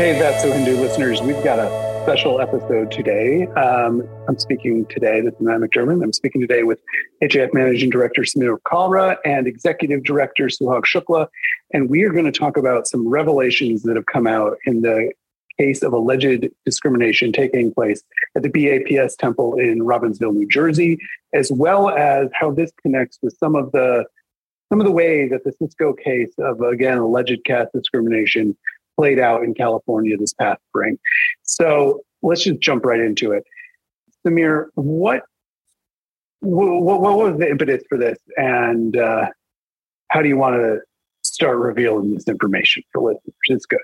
Hey, That's Hindu listeners, we've got a special episode today. Um, I'm speaking today, this is Mat McDermott. I'm speaking today with HAF Managing Director Samir Kalra and Executive Director Suhag Shukla. And we are going to talk about some revelations that have come out in the case of alleged discrimination taking place at the BAPS temple in Robbinsville, New Jersey, as well as how this connects with some of the some of the way that the Cisco case of again alleged caste discrimination played out in California this past spring. So let's just jump right into it. Samir, what what, what was the impetus for this, and uh, how do you want to start revealing this information for listeners? It's good.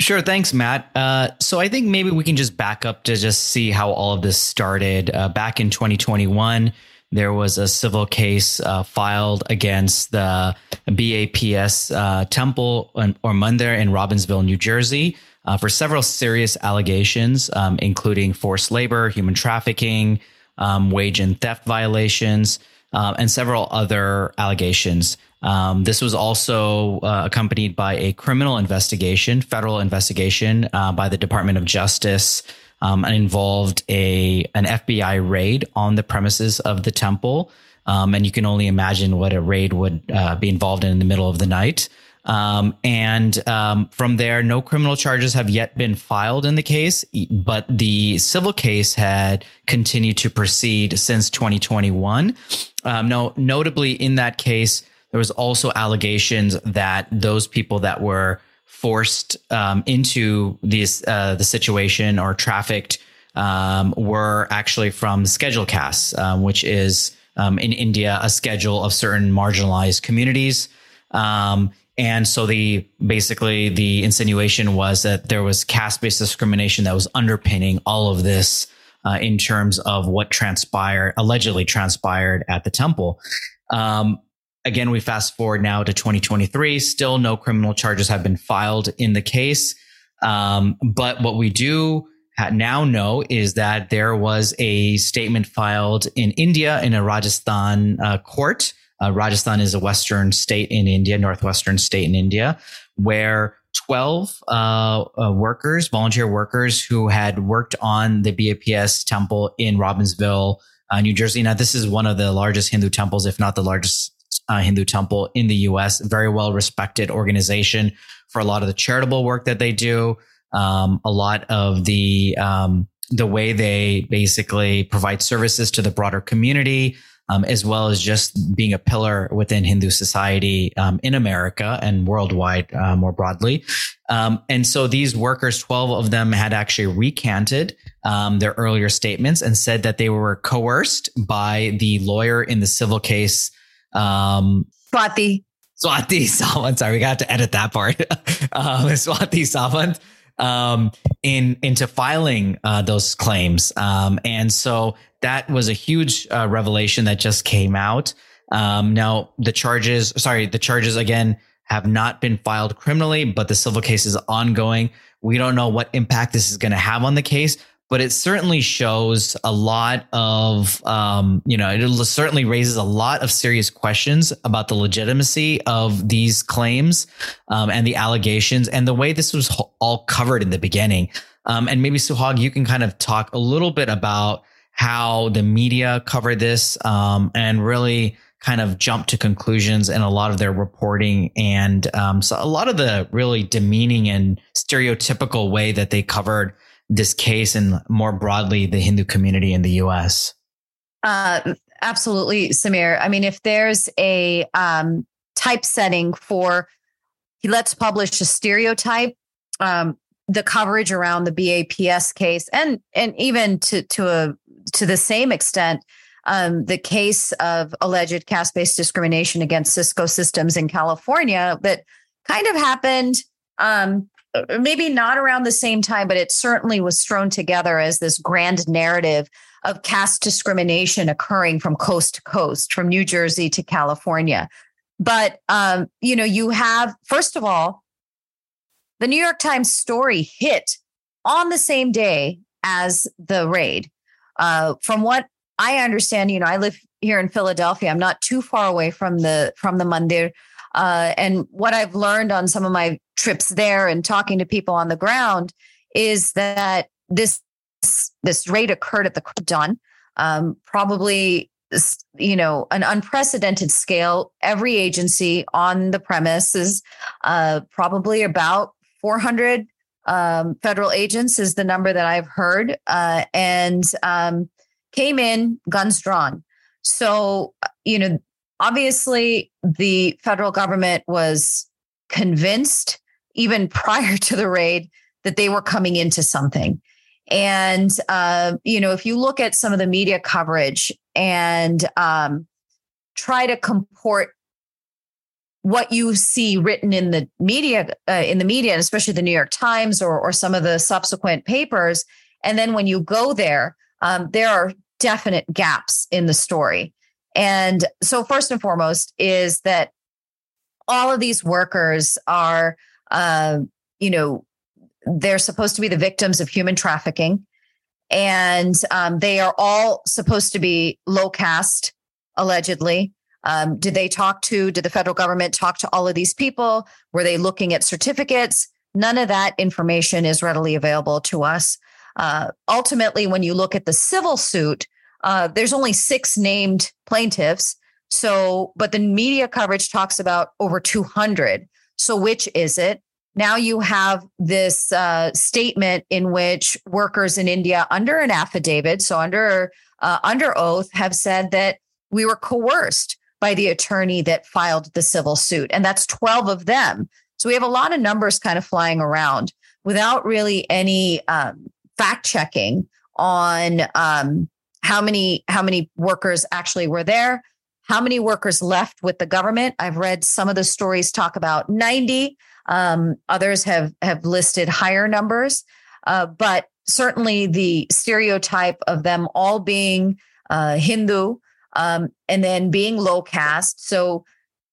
Sure. Thanks, Mat. Uh, so I think maybe we can just back up to just see how all of this started. Uh, back in 2021, there was a civil case uh, filed against the BAPS uh, temple or mandir in Robbinsville, New Jersey, uh, for several serious allegations, um, including forced labor, human trafficking, um, wage and theft violations, uh, and several other allegations. Um, this was also uh, accompanied by a criminal investigation, federal investigation uh, by the Department of Justice um, and involved a an FBI raid on the premises of the temple. Um, and you can only imagine what a raid would uh, be involved in in the middle of the night. Um, and um, from there, no criminal charges have yet been filed in the case, but the civil case had continued to proceed since 2021. Um, no, notably in that case, there was also allegations that those people that were forced um, into these uh, the situation or trafficked um, were actually from schedule castes, um, which is um, in India a schedule of certain marginalized communities. Um, and so the basically the insinuation was that there was caste based discrimination that was underpinning all of this uh, in terms of what transpired allegedly transpired at the temple. Um, Again, we fast forward now to 2023. Still, no criminal charges have been filed in the case. Um, but what we do now know is that there was a statement filed in India in a Rajasthan uh, court. Uh, Rajasthan is a western state in India, northwestern state in India, where 12 uh, uh, workers, volunteer workers who had worked on the BAPS temple in Robbinsville, uh, New Jersey. Now, this is one of the largest Hindu temples, if not the largest uh, Hindu Temple in the US. Very well respected organization for a lot of the charitable work that they do. Um, a lot of the um, the way they basically provide services to the broader community, um, as well as just being a pillar within Hindu society um, in America and worldwide uh, more broadly. Um, and so these workers, 12 of them had actually recanted um, their earlier statements and said that they were coerced by the lawyer in the civil case um, Swati. Swati Sawant. Sorry, we got to edit that part. um, Swati Sawant um, in into filing uh, those claims, um, and so that was a huge uh, revelation that just came out. Um, now the charges, sorry, the charges again have not been filed criminally, but the civil case is ongoing. We don't know what impact this is going to have on the case, but it certainly shows a lot of, um, you know, it certainly raises a lot of serious questions about the legitimacy of these claims um, and the allegations and the way this was all covered in the beginning. Um, and maybe Suhag, you can kind of talk a little bit about how the media covered this um, and really kind of jumped to conclusions in a lot of their reporting and um, so a lot of the really demeaning and stereotypical way that they covered this case and more broadly the Hindu community in the US? Uh, absolutely, Samir. I mean, if there's a um, typesetting for let's publish a stereotype, um, the coverage around the BAPS case, and and even to to a to the same extent, um, the case of alleged caste based discrimination against Cisco systems in California that kind of happened um, maybe not around the same time, but it certainly was thrown together as this grand narrative of caste discrimination occurring from coast to coast, from New Jersey to California. But um, you know, you have first of all, the New York Times story hit on the same day as the raid. Uh, from what I understand, you know, I live here in Philadelphia. I'm not too far away from the from the mandir. Uh, and what I've learned on some of my trips there and talking to people on the ground is that this this raid occurred at the dawn, um, probably you know an unprecedented scale. Every agency on the premise is uh, probably about 400 um, federal agents is the number that I've heard, uh, and um, came in guns drawn. So you know, obviously the federal government was convinced even prior to the raid that they were coming into something. And, uh, you know, if you look at some of the media coverage and um, try to comport what you see written in the media, uh, in the media, and especially the New York Times or, or some of the subsequent papers, and then when you go there, um, there are definite gaps in the story. And so, first and foremost, is that all of these workers are, uh, you know, they're supposed to be the victims of human trafficking. And um, they are all supposed to be low caste, allegedly. Um, did they talk to, did the federal government talk to all of these people? Were they looking at certificates? None of that information is readily available to us. Uh, ultimately, when you look at the civil suit, uh, there's only six named plaintiffs. So, but the media coverage talks about over 200. So, which is it? Now you have this uh, statement in which workers in India, under an affidavit, so under uh, under oath, have said that we were coerced by the attorney that filed the civil suit, and that's twelve of them. So we have a lot of numbers kind of flying around without really any um, fact checking on um, how many how many workers actually were there, how many workers left with the government. I've read some of the stories talk about ninety. Um, others have have listed higher numbers, uh, but certainly the stereotype of them all being uh, Hindu um, and then being low caste. So,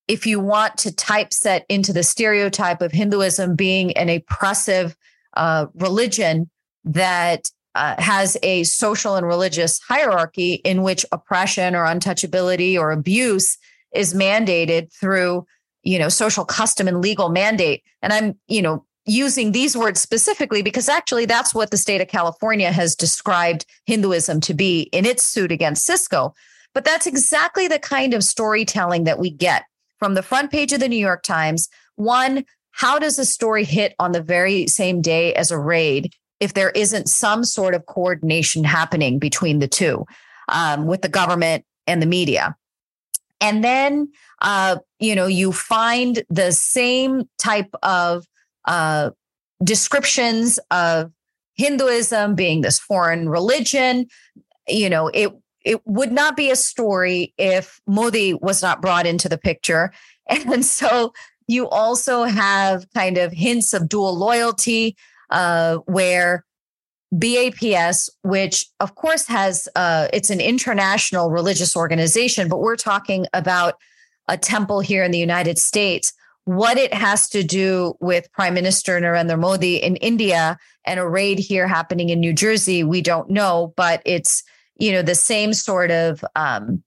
if you want to typeset into the stereotype of Hinduism being an oppressive uh, religion that uh, has a social and religious hierarchy in which oppression or untouchability or abuse is mandated through you know, social custom and legal mandate. And I'm, you know, using these words specifically because actually that's what the state of California has described Hinduism to be in its suit against Cisco. But that's exactly the kind of storytelling that we get from the front page of the New York Times. One, how does a story hit on the very same day as a raid if there isn't some sort of coordination happening between the two um, with the government and the media? And then, uh, you know, you find the same type of uh, descriptions of Hinduism being this foreign religion. You know, it it would not be a story if Modi was not brought into the picture. And so you also have kind of hints of dual loyalty, uh, where BAPS, which of course has, uh, it's an international religious organization, but we're talking about a temple here in the United States. What it has to do with Prime Minister Narendra Modi in India and a raid here happening in New Jersey, we don't know, but it's, you know, the same sort of um,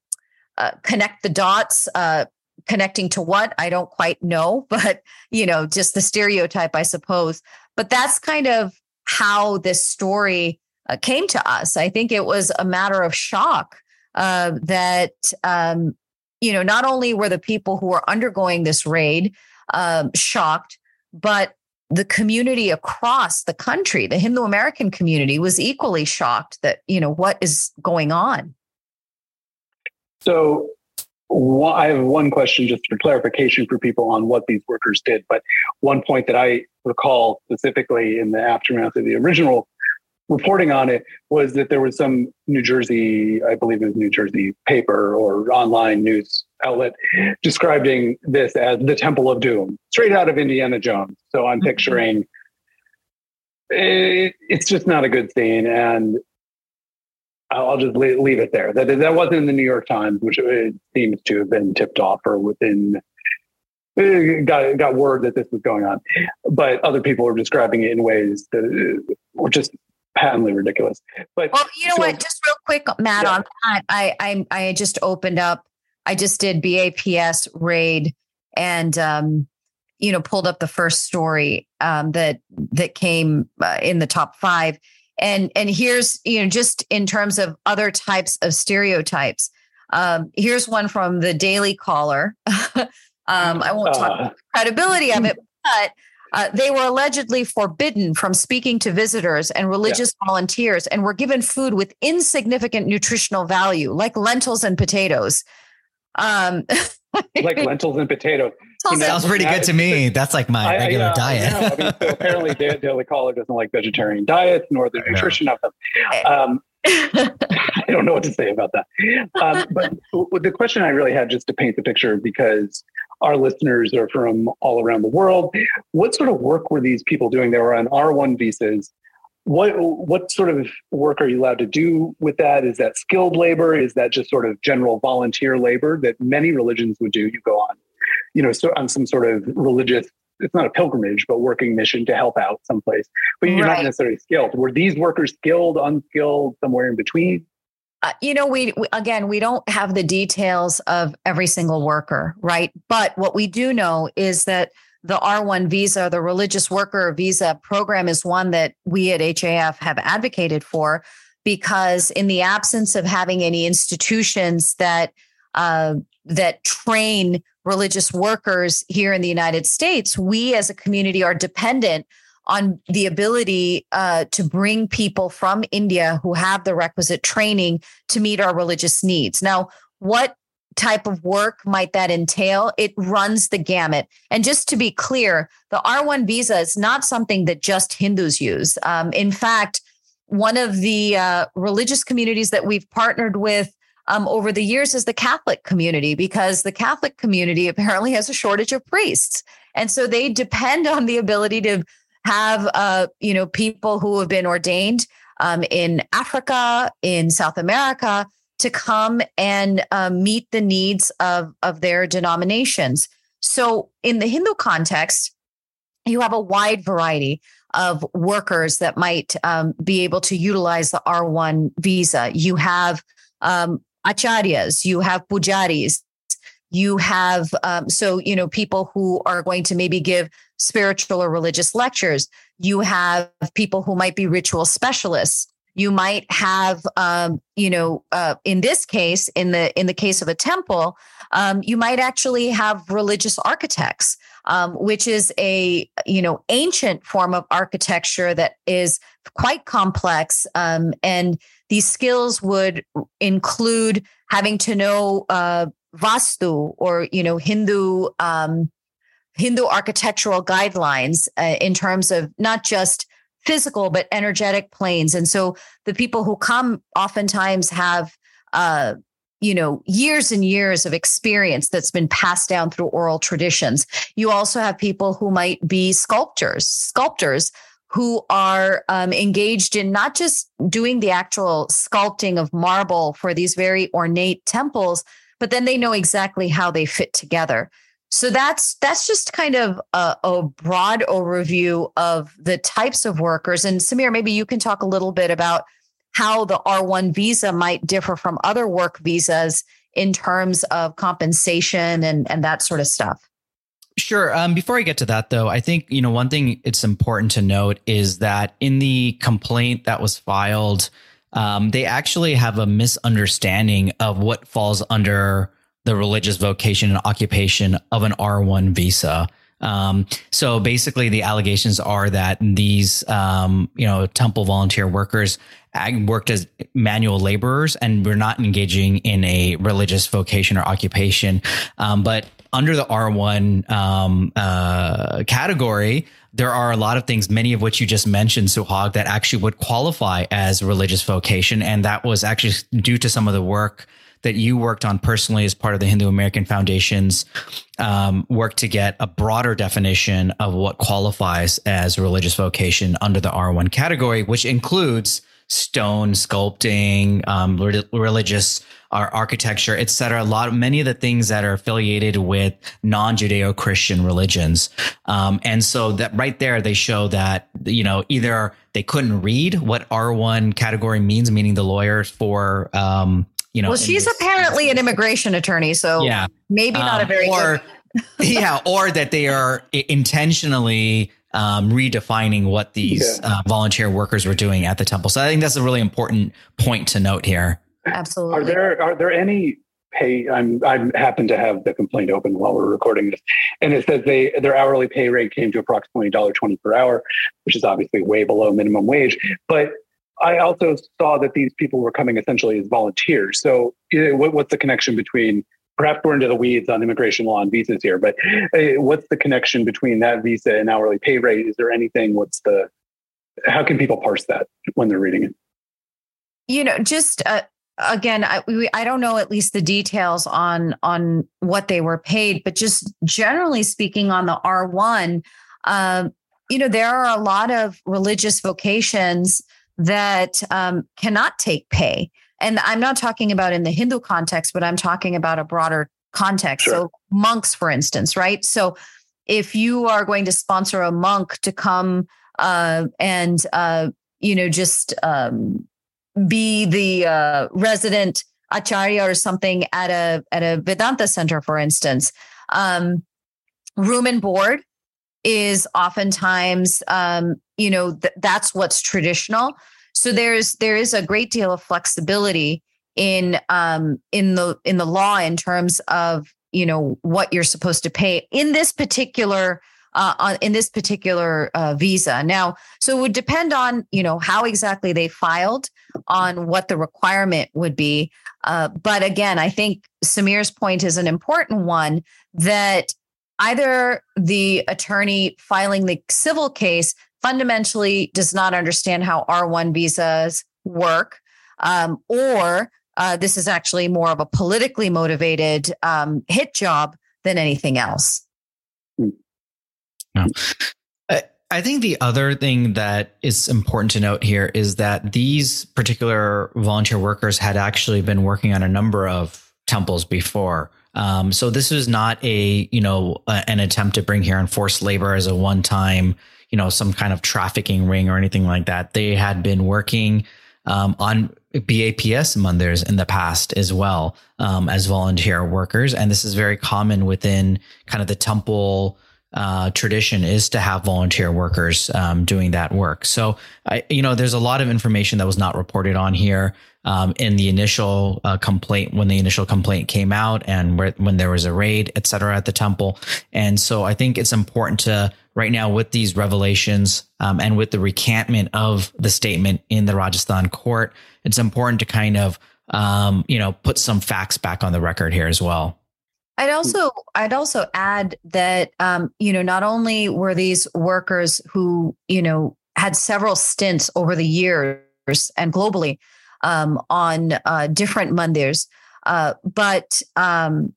uh, connect the dots, uh, connecting to what I don't quite know, but, you know, just the stereotype, I suppose. But that's kind of how this story uh, came to us. I think it was a matter of shock uh, that, um, you know, not only were the people who were undergoing this raid um, shocked, but the community across the country, the Hindu American community, was equally shocked that, you know, what is going on. So I have one question just for clarification for people on what these workers did. But one point that I recall specifically in the aftermath of the original reporting on it was that there was some New Jersey, I believe it was New Jersey paper or online news outlet describing this as the Temple of Doom, straight out of Indiana Jones. So I'm mm-hmm. picturing it, it's just not a good scene. And I'll just leave it there. That that wasn't in the New York Times, which it seems to have been tipped off or within got got word that this was going on. But other people were describing it in ways that were just patently ridiculous. But well, you know so, what? Just real quick, Mat, yeah. on that, I I I just opened up. I just did BAPS raid and um, you know pulled up the first story um, that that came uh, in the top five. And and here's you know just in terms of other types of stereotypes. Um, here's one from the Daily Caller. um, I won't talk uh. about the credibility of it, but uh, they were allegedly forbidden from speaking to visitors and religious yeah. volunteers and were given food with insignificant nutritional value, like lentils and potatoes. Um, like lentils and potatoes. Sounds pretty good to me. That's like my I, regular I, uh, diet. I mean, so apparently, Daily Caller doesn't like vegetarian diets nor the nutrition of them. Um, I don't know what to say about that. Um, but the question I really had just to paint the picture because our listeners are from all around the world. What sort of work were these people doing? They were on R1 visas. What what sort of work are you allowed to do with that? Is that skilled labor? Is that just sort of general volunteer labor that many religions would do? You go on, you know, so on some sort of religious it's not a pilgrimage, but working mission to help out someplace. But you're right. not necessarily skilled. Were these workers skilled, unskilled, somewhere in between? Uh, you know, we, we, again, we don't have the details of every single worker, right? But what we do know is that the R1 visa, the religious worker visa program, is one that we at HAF have advocated for because, in the absence of having any institutions that uh, that train religious workers here in the United States, we as a community are dependent on the ability uh, to bring people from India who have the requisite training to meet our religious needs. Now, what type of work might that entail? It runs the gamut. And just to be clear, the R1 visa is not something that just Hindus use. Um, in fact, one of the uh, religious communities that we've partnered with um, over the years is the Catholic community because the Catholic community apparently has a shortage of priests. And so they depend on the ability to have, uh, you know, people who have been ordained um, in Africa, in South America, to come and uh, meet the needs of, of their denominations. So in the Hindu context, you have a wide variety of workers that might um, be able to utilize the R1 visa. You have um, acharyas, you have pujaris, you have um, so you know people who are going to maybe give spiritual or religious lectures. You have people who might be ritual specialists. You might have, um, you know, uh, in this case, in the in the case of a temple, um, you might actually have religious architects, um, which is a you know ancient form of architecture that is quite complex um, and these skills would include having to know uh, vastu or you know Hindu um, Hindu architectural guidelines uh, in terms of not just physical but energetic planes. And so the people who come oftentimes have uh, you know years and years of experience that's been passed down through oral traditions. You also have people who might be sculptors, sculptors who are um, engaged in not just doing the actual sculpting of marble for these very ornate temples, but then they know exactly how they fit together. So that's that's just kind of a, a, broad overview of the types of workers. And Samir, maybe you can talk a little bit about how the R1 visa might differ from other work visas in terms of compensation and, and that sort of stuff. Sure. Um, before I get to that, though, I think you know one thing it's important to note is that in the complaint that was filed, um, they actually have a misunderstanding of what falls under the religious vocation and occupation of an R1 visa. Um, so basically, the allegations are that these, um, you know, temple volunteer workers worked as manual laborers and were not engaging in a religious vocation or occupation. Um, but under the R1 um, uh, category, there are a lot of things, many of which you just mentioned, Suhag, that actually would qualify as religious vocation. And that was actually due to some of the work that you worked on personally as part of the Hindu American Foundation's um, work to get a broader definition of what qualifies as religious vocation under the R1 category, which includes stone sculpting, um, religious architecture, et cetera. A lot of many of the things that are affiliated with non-Judeo-Christian religions. Um, and so that right there, they show that, you know, either they couldn't read what R1 category means, meaning the lawyers for, um, you know, well, she's this, apparently an immigration attorney, so yeah, maybe not a um, very or yeah, or that they are intentionally um, redefining what these yeah. uh, volunteer workers were doing at the temple. So I think that's a really important point to note here. Absolutely. Are there are there any pay? I'm I happen to have the complaint open while we're recording this, and it says they their hourly pay rate came to approximately twenty per hour, which is obviously way below minimum wage. But I also saw that these people were coming essentially as volunteers. So, what, what's the connection between perhaps we're into the weeds on immigration law and visas here, but uh, what's the connection between that visa and hourly pay rate? Is there anything? What's the, how can people parse that when they're reading it? You know, just uh, again, I, we, I don't know at least the details on on what they were paid, but just generally speaking, on the R one, um, you know, there are a lot of religious vocations that um, cannot take pay and I'm not talking about in the Hindu context, but I'm talking about a broader context. Sure. So, monks, for instance, right? So, if you are going to sponsor a monk to come uh, and, uh, you know, just um, be the uh, resident acharya or something at a at a Vedanta center, for instance, um, room and board is oftentimes, um, you know, th- that's what's traditional. So there's there is a great deal of flexibility in um, in the in the law in terms of you know what you're supposed to pay in this particular uh, in this particular uh, visa. Now, so it would depend on you know how exactly they filed on what the requirement would be. Uh, but again, I think Samir's point is an important one that either the attorney filing the civil case fundamentally does not understand how R1 visas work, um, or uh, this is actually more of a politically motivated um, hit job than anything else. No. I think the other thing that is important to note here is that these particular volunteer workers had actually been working on a number of temples before. Um, so this was not a you know a, an attempt to bring here enforced labor as a one time you know, some kind of trafficking ring or anything like that. They had been working um, on BAPS mandirs in the past as well um, as volunteer workers, and this is very common within kind of the temple uh, tradition is to have volunteer workers um, doing that work. So, I, you know, there's a lot of information that was not reported on here um, in the initial uh, complaint when the initial complaint came out and where, when there was a raid, et cetera, at the temple. And so, I think it's important to right now with these revelations um, and with the recantment of the statement in the Rajasthan court, it's important to kind of um, you know put some facts back on the record here as well. I'd also I'd also add that um, you know not only were these workers who you know had several stints over the years and globally um, on uh, different mandirs, uh, but um,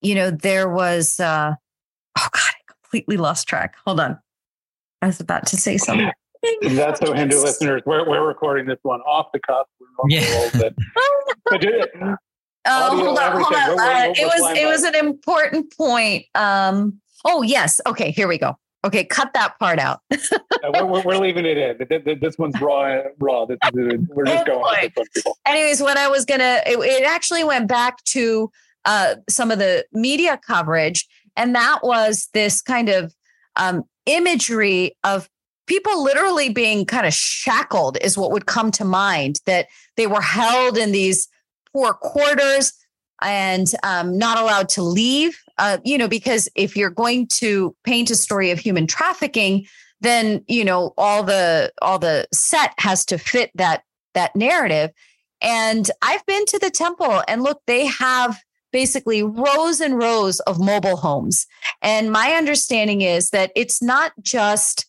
you know there was uh, oh god completely lost track. Hold on. I was about to say something. That's so Hindu listeners. We're, we're recording this one off the cuff. yeah. Oh, hold on, hold on. Uh, it was it was an important point. Um, oh yes, okay, here we go. Okay, cut that part out. we're, we're, we're, leaving it in. This one's raw. Raw. This is, we're just going. Anyways, what I was gonna, it, it actually went back to uh, some of the media coverage and that was this kind of um, imagery of people literally being kind of shackled, is what would come to mind, that they were held in these poor quarters and um, not allowed to leave. Uh, you know, because if you're going to paint a story of human trafficking, then you know all the all the set has to fit that that narrative. And I've been to the temple, and look, they have basically rows and rows of mobile homes. And my understanding is that it's not just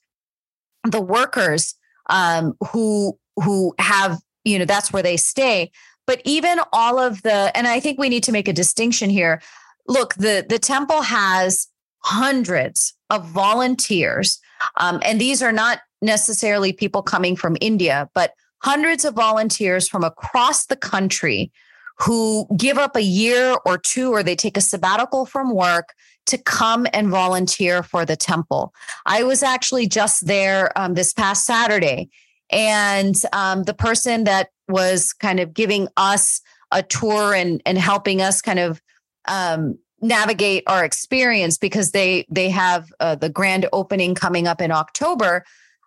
the workers um, who who have you know that's where they stay, but even all of the and I think we need to make a distinction here. Look, the the temple has hundreds of volunteers, um, and these are not necessarily people coming from India, but hundreds of volunteers from across the country who give up a year or two or they take a sabbatical from work to come and volunteer for the temple. I was actually just there um, this past Saturday, and um, the person that was kind of giving us a tour and and helping us kind of um, navigate our experience because they they have uh, the grand opening coming up in October.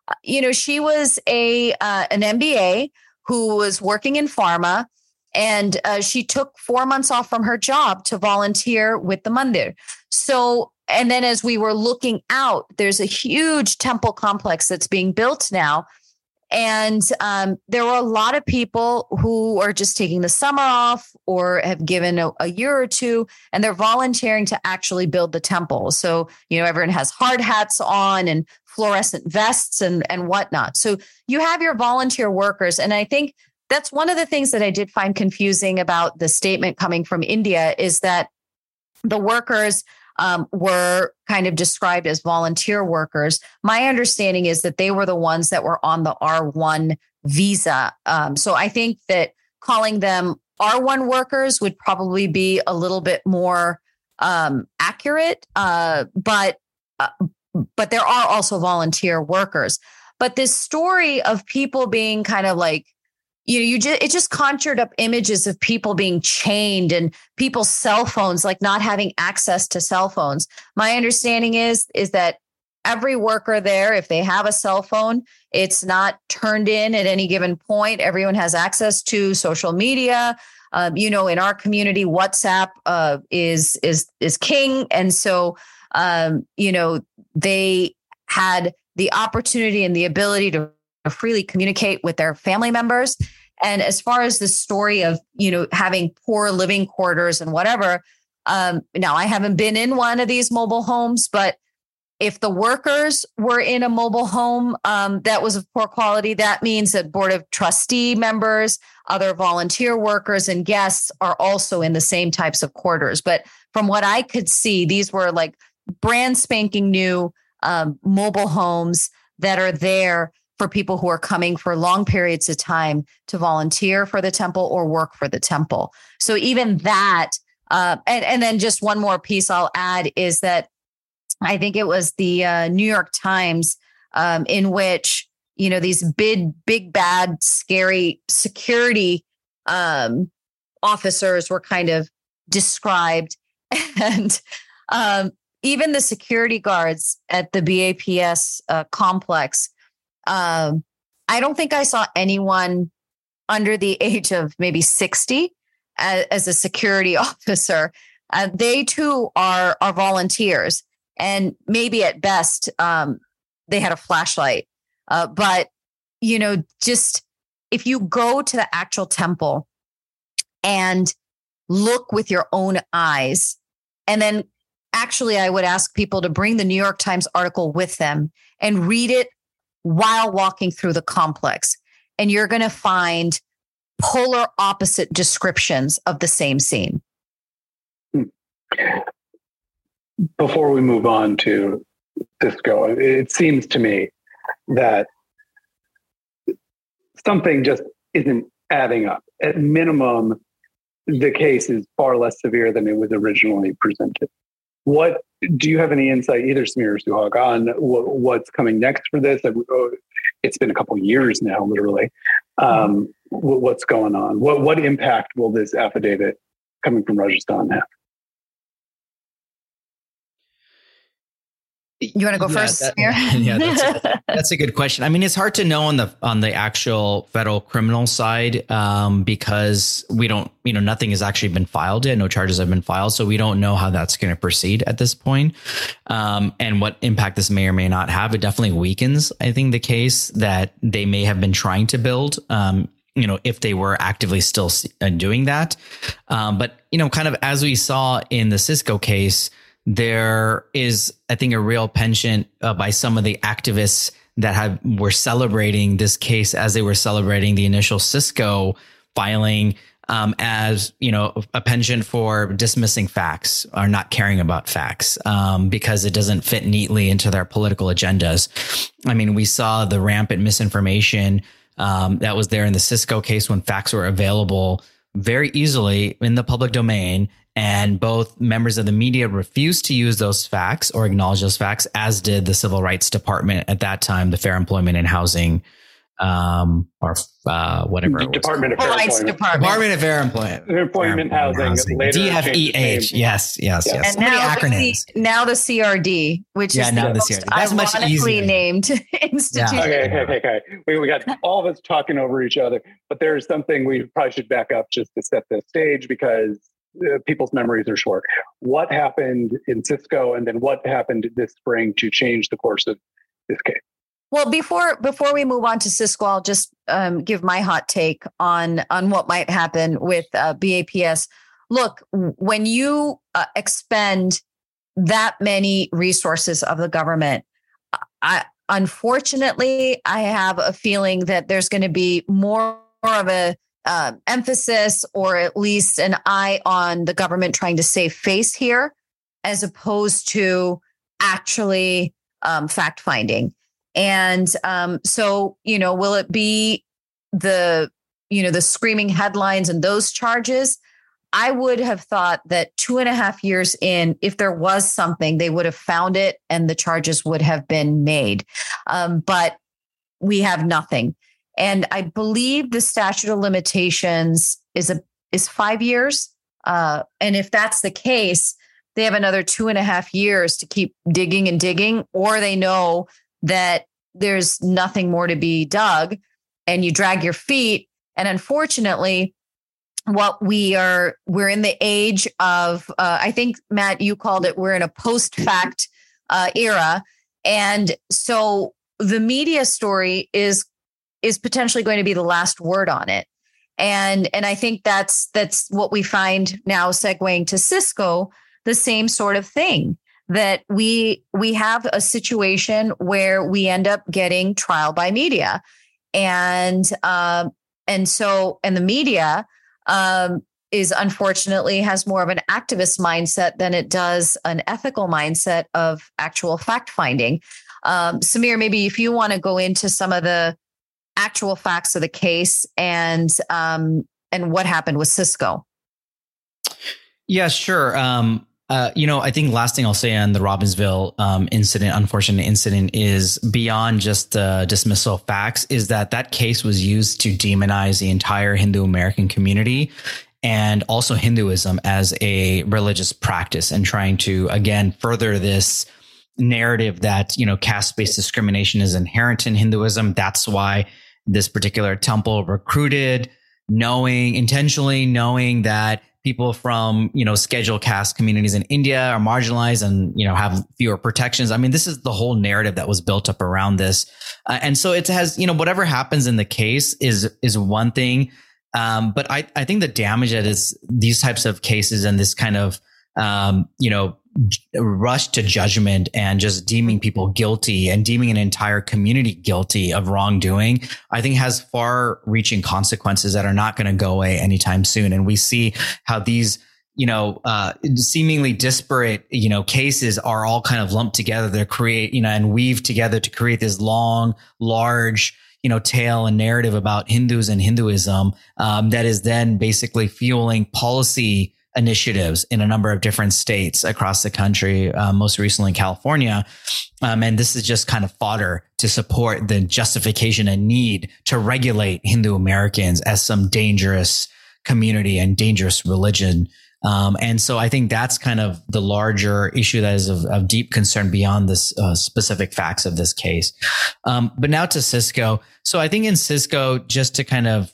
Uh, you know, she was a uh, an MBA who was working in pharma, and uh, she took four months off from her job to volunteer with the mandir. So, and then as we were looking out, there's a huge temple complex that's being built now and um, there were a lot of people who are just taking the summer off or have given a, a, year or two and they're volunteering to actually build the temple. So, you know, everyone has hard hats on and fluorescent vests and, and whatnot. So you have your volunteer workers. And I think that's one of the things that I did find confusing about the statement coming from India is that the workers um, were kind of described as volunteer workers. My understanding is that they were the ones that were on the R1 visa. Um, so I think that calling them R1 workers would probably be a little bit more um, accurate. Uh, but uh, but there are also volunteer workers. But this story of people being kind of like you know, you just it just conjured up images of people being chained and people's cell phones like not having access to cell phones. My understanding is is that every worker there, if they have a cell phone, it's not turned in at any given point. Everyone has access to social media. Um, you know, in our community, WhatsApp uh, is is is king, and so um, you know they had the opportunity and the ability to freely communicate with their family members. And as far as the story of, you know, having poor living quarters and whatever, um, now I haven't been in one of these mobile homes, but if the workers were in a mobile home um, that was of poor quality, that means that board of trustee members, other volunteer workers, and guests are also in the same types of quarters. But from what I could see, these were like brand spanking new um, mobile homes that are there for people who are coming for long periods of time to volunteer for the temple or work for the temple. So even that, uh, and, and then just one more piece I'll add is that I think it was the uh, New York Times um, in which you know these big, big, bad, scary security um, officers were kind of described, and um, even the security guards at the BAPS uh, complex um, I don't think I saw anyone under the age of maybe 60 as, as a security officer. Uh, they too are are volunteers, and maybe at best um, they had a flashlight. Uh, but you know, just if you go to the actual temple and look with your own eyes, and then actually, I would ask people to bring the New York Times article with them and read it while walking through the complex. And you're going to find polar opposite descriptions of the same scene. Before we move on to Cisco, it seems to me that something just isn't adding up. At minimum, the case is far less severe than it was originally presented. What do you have any insight, either Samir or Suhag, on what's coming next for this? Oh, it's been a couple years now, literally. Um, what's going on? What what impact will this affidavit coming from Rajasthan have? You want to go yeah, first? That, yeah, that's a, that's a, good question. I mean, it's hard to know on the on the actual federal criminal side um, because we don't, you know, nothing has actually been filed yet. No charges have been filed, so we don't know how that's going to proceed at this point, um, and what impact this may or may not have. It definitely weakens, I think, the case that they may have been trying to build. Um, you know, if they were actively still uh, doing that, um, but you know, kind of as we saw in the Cisco case there is, I think, a real penchant uh, by some of the activists that have were celebrating this case as they were celebrating the initial Cisco filing um, as you know a penchant for dismissing facts or not caring about facts um, because it doesn't fit neatly into their political agendas. I mean, we saw the rampant misinformation um, that was there in the Cisco case when facts were available very easily in the public domain and both members of the media refused to use those facts or acknowledge those facts, as did the Civil Rights Department at that time, the Fair Employment and Housing um, or uh, whatever. Department of Fair Rights Employment. Department. Department of Fair Employment. Employment Housing. Later DFEH. changed its name. Yes, yes, yes. And So now, acronyms. The, now the CRD, which Yeah, is now the, the most CRD. That's much ironically easier. named institution. Okay, okay, okay, okay. We, we got all of us talking over each other, but there's something we probably should back up just to set the stage because people's memories are short. What happened in Cisco, and then what happened this spring to change the course of this case? Well, before before we move on to Cisco, I'll just um, give my hot take on on what might happen with uh, BAPS. Look, when you uh, expend that many resources of the government, I unfortunately I have a feeling that there's going to be more of a uh, emphasis or at least an eye on the government trying to save face here, as opposed to actually um, fact finding. And um, so, you know, will it be the, you know, the screaming headlines and those charges? I would have thought that two and a half years in, if there was something, they would have found it and the charges would have been made. Um, but we have nothing. And I believe the statute of limitations is a is five years. Uh, and if that's the case, they have another two and a half years to keep digging and digging, or they know that there's nothing more to be dug and you drag your feet. And unfortunately, what we are, we're in the age of, uh, I think, Mat, you called it, we're in a post fact uh, era. And so the media story is is potentially going to be the last word on it. And and i think that's that's what we find now segueing to cisco the same sort of thing that we we have a situation where we end up getting trial by media. And um and so and the media um is unfortunately has more of an activist mindset than it does an ethical mindset of actual fact finding. Um samir maybe if you want to go into some of the actual facts of the case and um, and what happened with Cisco. Yeah, sure. Um, uh, you know, I think last thing I'll say on the Robbinsville um, incident, unfortunate incident, is beyond just the dismissal of facts, is that that case was used to demonize the entire Hindu American community and also Hinduism as a religious practice and trying to, again, further this narrative that, you know, caste based discrimination is inherent in Hinduism. That's why this particular temple recruited, knowing, intentionally knowing that people from you know scheduled caste communities in India are marginalized and you know have fewer protections. I mean, this is the whole narrative that was built up around this, uh, and so it has you know whatever happens in the case is is one thing, um, but I I think the damage that is these types of cases and this kind of um, you know rush to judgment and just deeming people guilty and deeming an entire community guilty of wrongdoing, I think has far reaching consequences that are not going to go away anytime soon. And we see how these you know, uh, seemingly disparate, you know, cases are all kind of lumped together to create, you know, and weave together to create this long, large, you know, tale and narrative about Hindus and Hinduism um, that is then basically fueling policy initiatives in a number of different states across the country, uh, most recently California. Um, and this is just kind of fodder to support the justification and need to regulate Hindu Americans as some dangerous community and dangerous religion. Um, and so I think that's kind of the larger issue that is of, of deep concern beyond this uh, specific facts of this case. Um, but now to Cisco. So I think in Cisco, just to kind of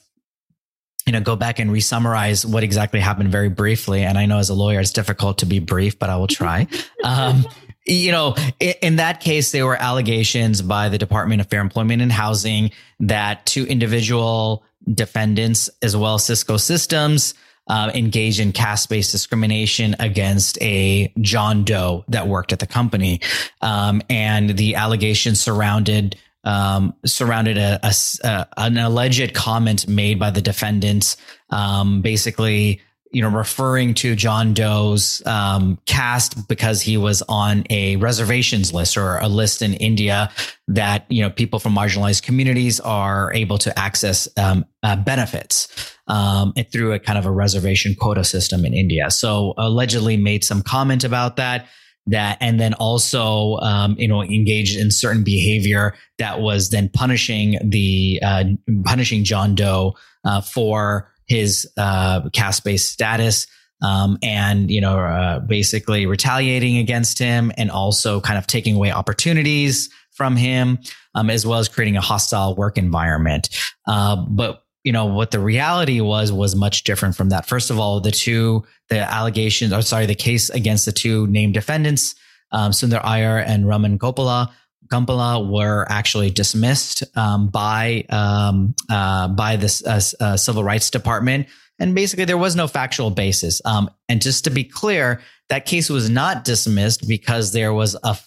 you know, go back and re-summarize what exactly happened very briefly. And I know as a lawyer, it's difficult to be brief, but I will try. Um, you know, in, in, that case, there were allegations by the Department of Fair Employment and Housing that two individual defendants, as well as Cisco Systems, uh, engaged in caste-based discrimination against a John Doe that worked at the company, um, and the allegations surrounded um, surrounded a, a, a, an alleged comment made by the defendants, um, basically, you know, referring to John Doe's um, caste because he was on a reservations list or a list in India that you know people from marginalized communities are able to access um, uh, benefits um, through a kind of a reservation quota system in India. So allegedly made some comment about that. That, and then also, um, you know, engaged in certain behavior that was then punishing the, uh, punishing John Doe, uh, for his, uh, caste-based status. Um, and you know, uh, basically retaliating against him, and also kind of taking away opportunities from him, um, as well as creating a hostile work environment. Uh, but you know what the reality was was much different from that. First of all, the two the allegations, or sorry, the case against the two named defendants, um, Sundar Iyer and Raman Gopala, Kompella were actually dismissed um, by um, uh, by the uh, uh, Civil Rights Department, and basically there was no factual basis. Um, and just to be clear, that case was not dismissed because there was a,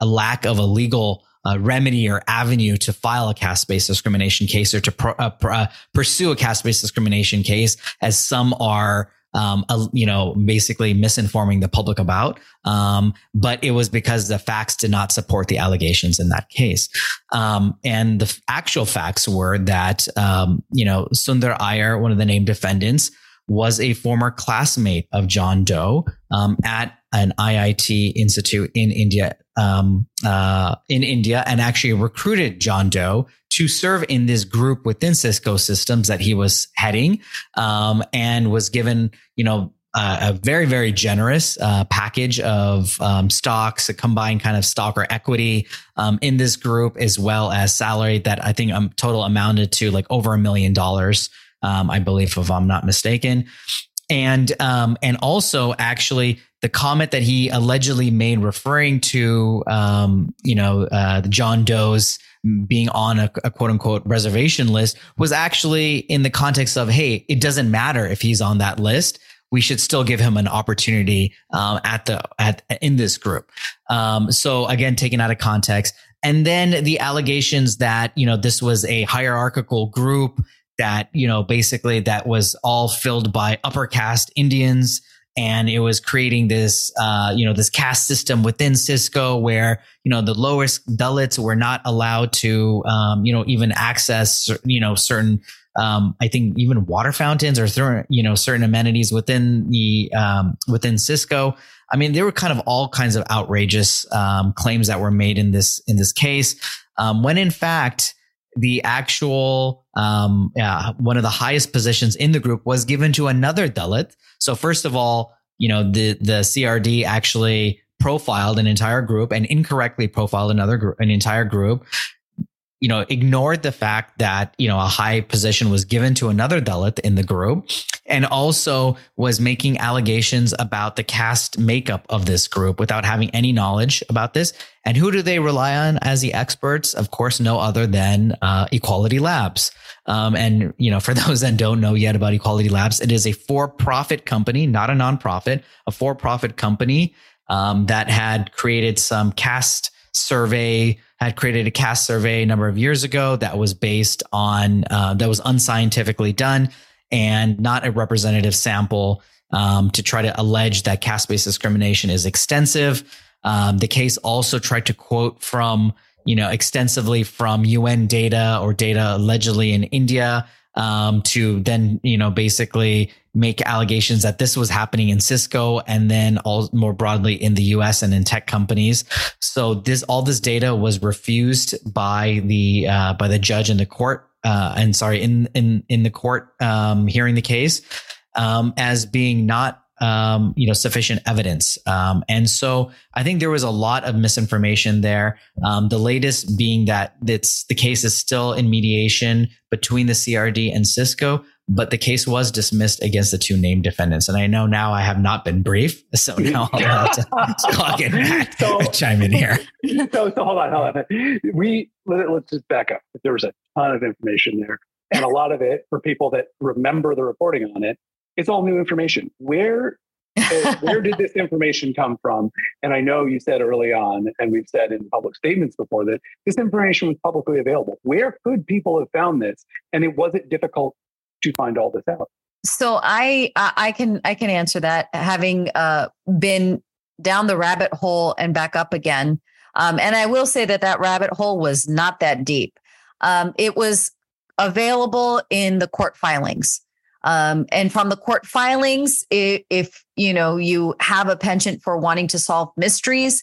a lack of a legal uh, remedy or avenue to file a caste-based discrimination case or to uh, uh, pursue a caste-based discrimination case, as some are. Um, you know, basically misinforming the public about. Um, but it was because the facts did not support the allegations in that case. Um, and the actual facts were that, um, you know, Sundar Iyer, one of the named defendants, was a former classmate of John Doe um, at an IIT institute in India, um, uh, in India, and actually recruited John Doe to serve in this group within Cisco Systems that he was heading, um, and was given, you know, uh, a very very generous uh, package of um, stocks, a combined kind of stock or equity um, in this group, as well as salary that I think um, total amounted to like over a million dollars um, I believe, if I'm not mistaken. And um, and also actually the comment that he allegedly made referring to um, you know uh, John Doe's being on a, a, quote unquote reservation list was actually in the context of hey it doesn't matter if he's on that list we should still give him an opportunity um, at the at in this group um, so again taken out of context and then the allegations that you know this was a hierarchical group that, you know, basically that was all filled by upper caste Indians. And it was creating this, uh, you know, this caste system within Cisco where, you know, the lowest Dalits were not allowed to, um, you know, even access, you know, certain, um, I think even water fountains or, certain, you know, certain amenities within the, um, within Cisco. I mean, there were kind of all kinds of outrageous, um, claims that were made in this, in this case. Um, when in fact, the actual um, yeah, one of the highest positions in the group was given to another Dalit. So first of all, you know the the CRD actually profiled an entire group and incorrectly profiled another group, an entire group, you know, ignored the fact that, you know, a high position was given to another Dalit in the group and also was making allegations about the caste makeup of this group without having any knowledge about this. And who do they rely on as the experts? Of course, no other than uh, Equality Labs. Um, and, you know, for those that don't know yet about Equality Labs, it is a for profit company, not a nonprofit, a for profit company um, that had created some caste survey had created a caste survey a number of years ago that was based on uh, that was unscientifically done and not a representative sample um, to try to allege that caste-based discrimination is extensive. Um, the case also tried to quote from you know extensively from UN data or data allegedly in India um, to then you know basically make allegations that this was happening in Cisco and then all more broadly in the US and in tech companies. So this all this data was refused by the uh, by the judge in the court uh, and sorry in in in the court um, hearing the case um, as being not um, you know, sufficient evidence. Um, and so I think there was a lot of misinformation there. Um, the latest being that it's the case is still in mediation between the CRD and Cisco, but the case was dismissed against the two named defendants. And I know now I have not been brief, so now I'll have to Suhag and Mat so, chime in here. So, so hold on, hold on. We let, let's just back up. There was a ton of information there, and a lot of it for people that remember the reporting on it it's all new information. Where where did this information come from? And I know you said early on, and we've said in public statements before that this information was publicly available. Where could people have found this? And it wasn't difficult to find all this out. So I I can I can answer that, having uh, been down the rabbit hole and back up again. Um, and I will say that that rabbit hole was not that deep. Um, it was available in the court filings. Um, and from the court filings, if, if you know you have a penchant for wanting to solve mysteries,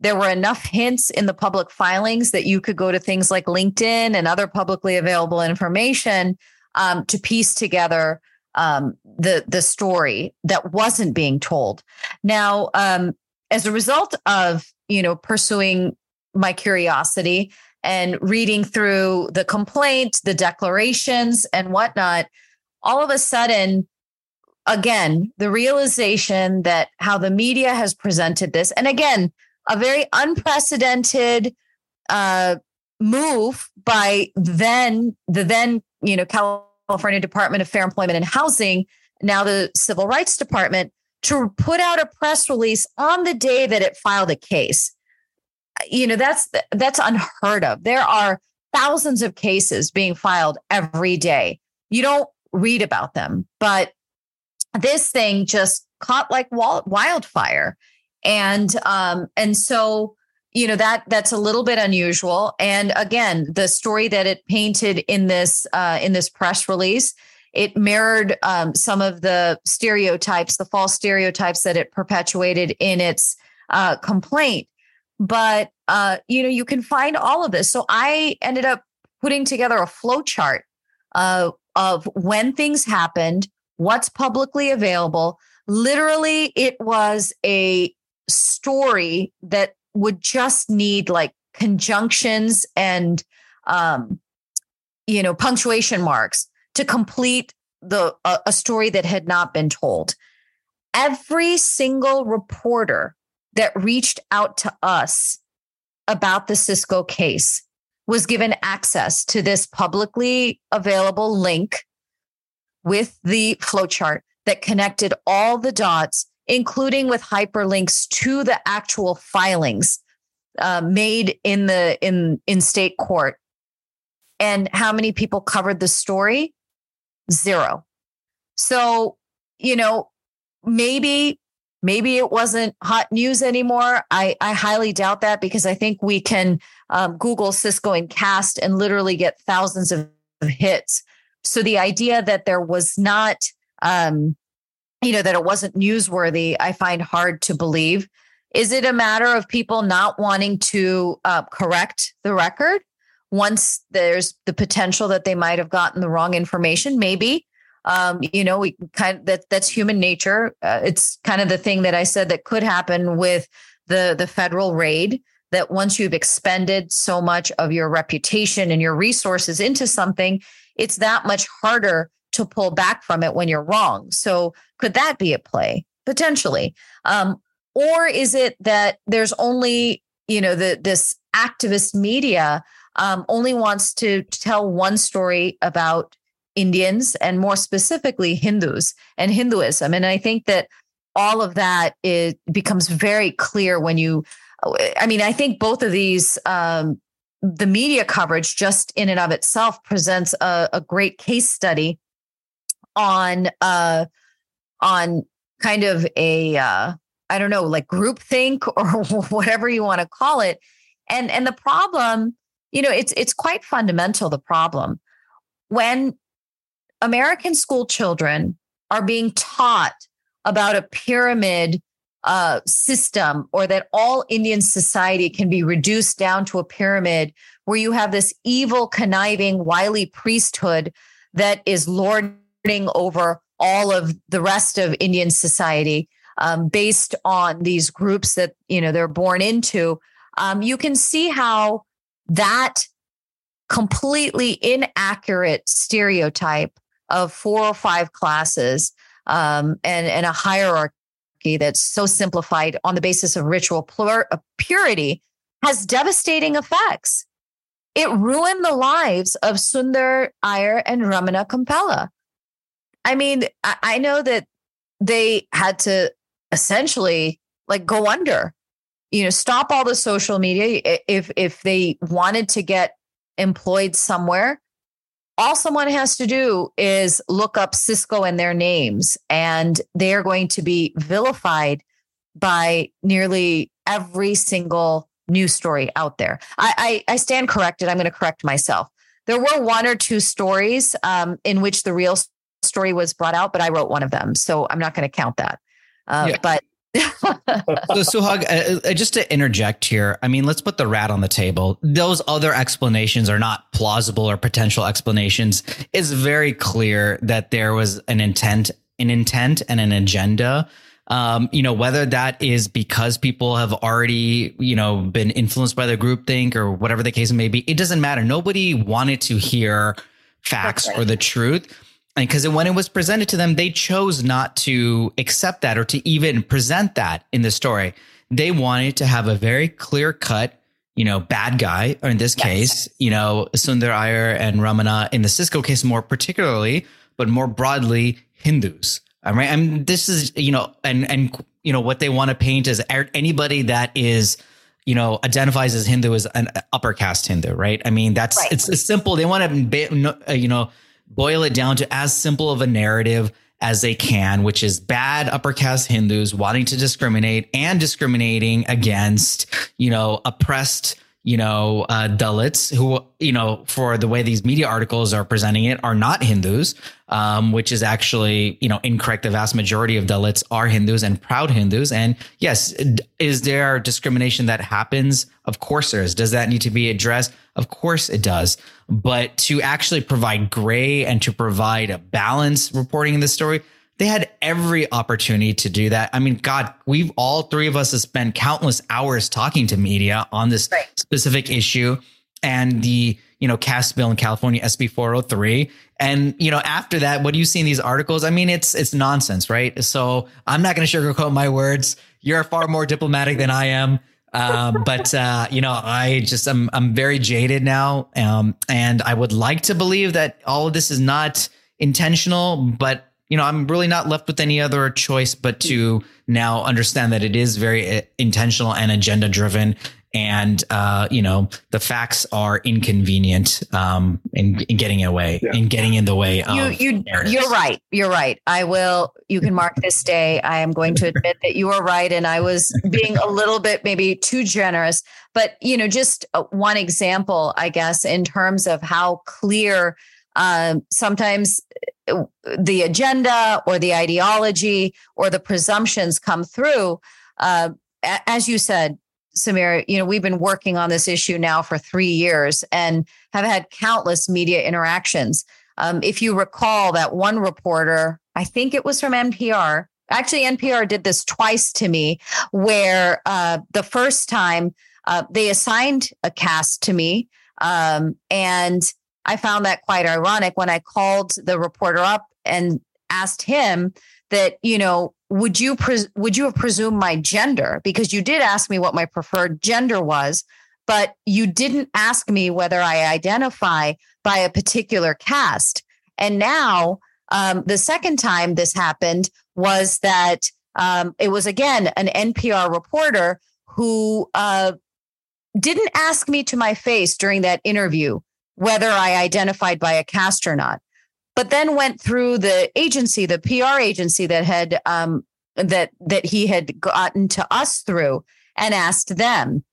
there were enough hints in the public filings that you could go to things like LinkedIn and other publicly available information um, to piece together um, the the story that wasn't being told. Now, um, as a result of you know pursuing my curiosity and reading through the complaint, the declarations, and whatnot, all of a sudden, again, the realization that how the media has presented this, and again, a very unprecedented uh, move by then the then you know California Department of Fair Employment and Housing, now the Civil Rights Department, to put out a press release on the day that it filed a case. You know that's that's unheard of. There are thousands of cases being filed every day. You don't read about them. But this thing just caught like wildfire. And um, and so you know that that's a little bit unusual. And again, the story that it painted in this uh, in this press release, it mirrored um, some of the stereotypes, the false stereotypes that it perpetuated in its uh, complaint. But uh, you know, you can find all of this. So I ended up putting together a flow chart uh, of when things happened, what's publicly available. Literally, it was a story that would just need like conjunctions and um, you know punctuation marks to complete the a, a story that had not been told. Every single reporter that reached out to us about the Cisco case was given access to this publicly available link with the flowchart that connected all the dots, including with hyperlinks to the actual filings uh, made in the in in state court. And how many people covered the story? Zero. So, you know, maybe maybe it wasn't hot news anymore. I, I highly doubt that because I think we can um, Google Cisco and Caste and literally get thousands of hits. So the idea that there was not, um, you know, that it wasn't newsworthy, I find hard to believe. Is it a matter of people not wanting to uh, correct the record once there's the potential that they might have gotten the wrong information? Maybe. Um, you know, we kind of that that's human nature. Uh, it's kind of the thing that I said that could happen with the the federal raid. That once you've expended so much of your reputation and your resources into something, it's that much harder to pull back from it when you're wrong. So, could that be at play potentially? Um, or is it that there's only you know the this activist media um, only wants to tell one story about Indians and more specifically Hindus and Hinduism. And I think that all of that it becomes very clear when you I mean, I think both of these um, the media coverage just in and of itself presents a, a great case study on uh on kind of a uh I don't know, like groupthink or whatever you want to call it. And and the problem, you know, it's it's quite fundamental, the problem. When American school children are being taught about a pyramid uh, system or that all Indian society can be reduced down to a pyramid where you have this evil, conniving, wily priesthood that is lording over all of the rest of Indian society um, based on these groups that you know they're born into. Um, you can see how that completely inaccurate stereotype of four or five classes um, and, and a hierarchy that's so simplified on the basis of ritual purity has devastating effects. It ruined the lives of Sundar Iyer and Ramana Kompella. I mean, I, I know that they had to essentially like go under, you know, stop all the social media if if they wanted to get employed somewhere all someone has to do is look up Cisco and their names, and they are going to be vilified by nearly every single news story out there. I, I, I stand corrected. I'm going to correct myself. There were one or two stories um, in which the real story was brought out, but I wrote one of them, so I'm not going to count that. Uh, yeah. But so Suhag, uh, uh, just to interject here, I mean, let's put the rat on the table. Those other explanations are not plausible or potential explanations. It's very clear that there was an intent, an intent, and an agenda. Um, you know, whether that is because people have already, you know, been influenced by the groupthink or whatever the case may be, it doesn't matter. Nobody wanted to hear facts or the truth because when it was presented to them, they chose not to accept that or to even present that in the story. They wanted to have a very clear cut, you know, bad guy, or in this yes. case, you know, Sundar Iyer and Ramana in the Cisco case more particularly, but more broadly, Hindus. All right. I mean, this is, you know, and, and, you know, what they want to paint is anybody that is, you know, identifies as Hindu as an upper caste Hindu, right? I mean, that's, right. it's, it's simple. They want to, uh, you know, boil it down to as simple of a narrative as they can, which is bad upper caste Hindus wanting to discriminate and discriminating against, you know, oppressed you know, uh, Dalits who, you know, for the way these media articles are presenting it are not Hindus, um, which is actually, you know, incorrect. The vast majority of Dalits are Hindus and proud Hindus. And yes, is there discrimination that happens? Of course there is. Does that need to be addressed? Of course it does. But to actually provide gray and to provide a balance reporting in the story, they had every opportunity to do that. I mean, God, we've all three of us have spent countless hours talking to media on this right. specific issue and the, you know, caste bill in California, SB 403. And, you know, after that, what do you see in these articles? I mean, it's, it's nonsense, right? So I'm not going to sugarcoat my words. You're far more diplomatic than I am. um, but uh, you know, I just I'm I'm very jaded now, um, and I would like to believe that all of this is not intentional, but you know, I'm really not left with any other choice but to now understand that it is very uh, intentional and agenda driven. And, uh, you know, the facts are inconvenient, um, in, in getting away, yeah. in getting in the way of. You, you, you're right. You're right. I will, you can mark this day. I am going to admit that you are right. And I was being a little bit maybe too generous, but, you know, just uh, one example, I guess, in terms of how clear um, sometimes uh, the agenda or the ideology or the presumptions come through. Uh, as you said, Samir, you know, we've been working on this issue now for three years and have had countless media interactions. Um, if you recall that one reporter, I think it was from NPR, actually, NPR did this twice to me, where uh, the first time uh, they assigned a caste to me. Um, and I found that quite ironic when I called the reporter up and asked him that, you know, would you pres- would you have presumed my gender because you did ask me what my preferred gender was, but you didn't ask me whether I identify by a particular caste. And now, um, the second time this happened was that um, it was again an NPR reporter who uh, didn't ask me to my face during that interview whether I identified by a caste or not. But then went through the agency, the PR agency that had um, that that he had gotten to us through, and asked them.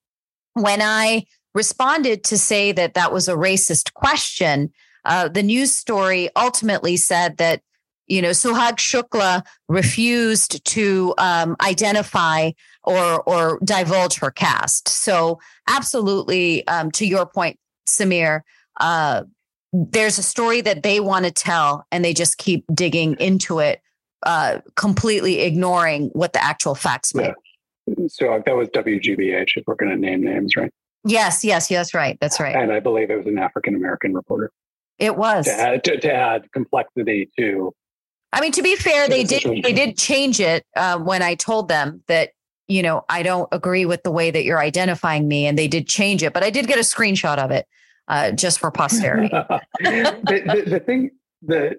When I responded to say that that was a racist question, uh, the news story ultimately said that you know Suhag Shukla refused to um, identify or or divulge her caste. So absolutely, um, to your point, Samir, uh, there's a story that they want to tell and they just keep digging into it, uh, completely ignoring what the actual facts yeah. So that was WGBH, if we're going to name names, right? Yes, yes, yes, right. That's right. And I believe it was an African American reporter. It was to add, to, to add, complexity to. I mean, to be fair, to they the did they did change it uh, when I told them that you know I don't agree with the way that you're identifying me, and they did change it. But I did get a screenshot of it uh, just for posterity. the, the, the, thing, the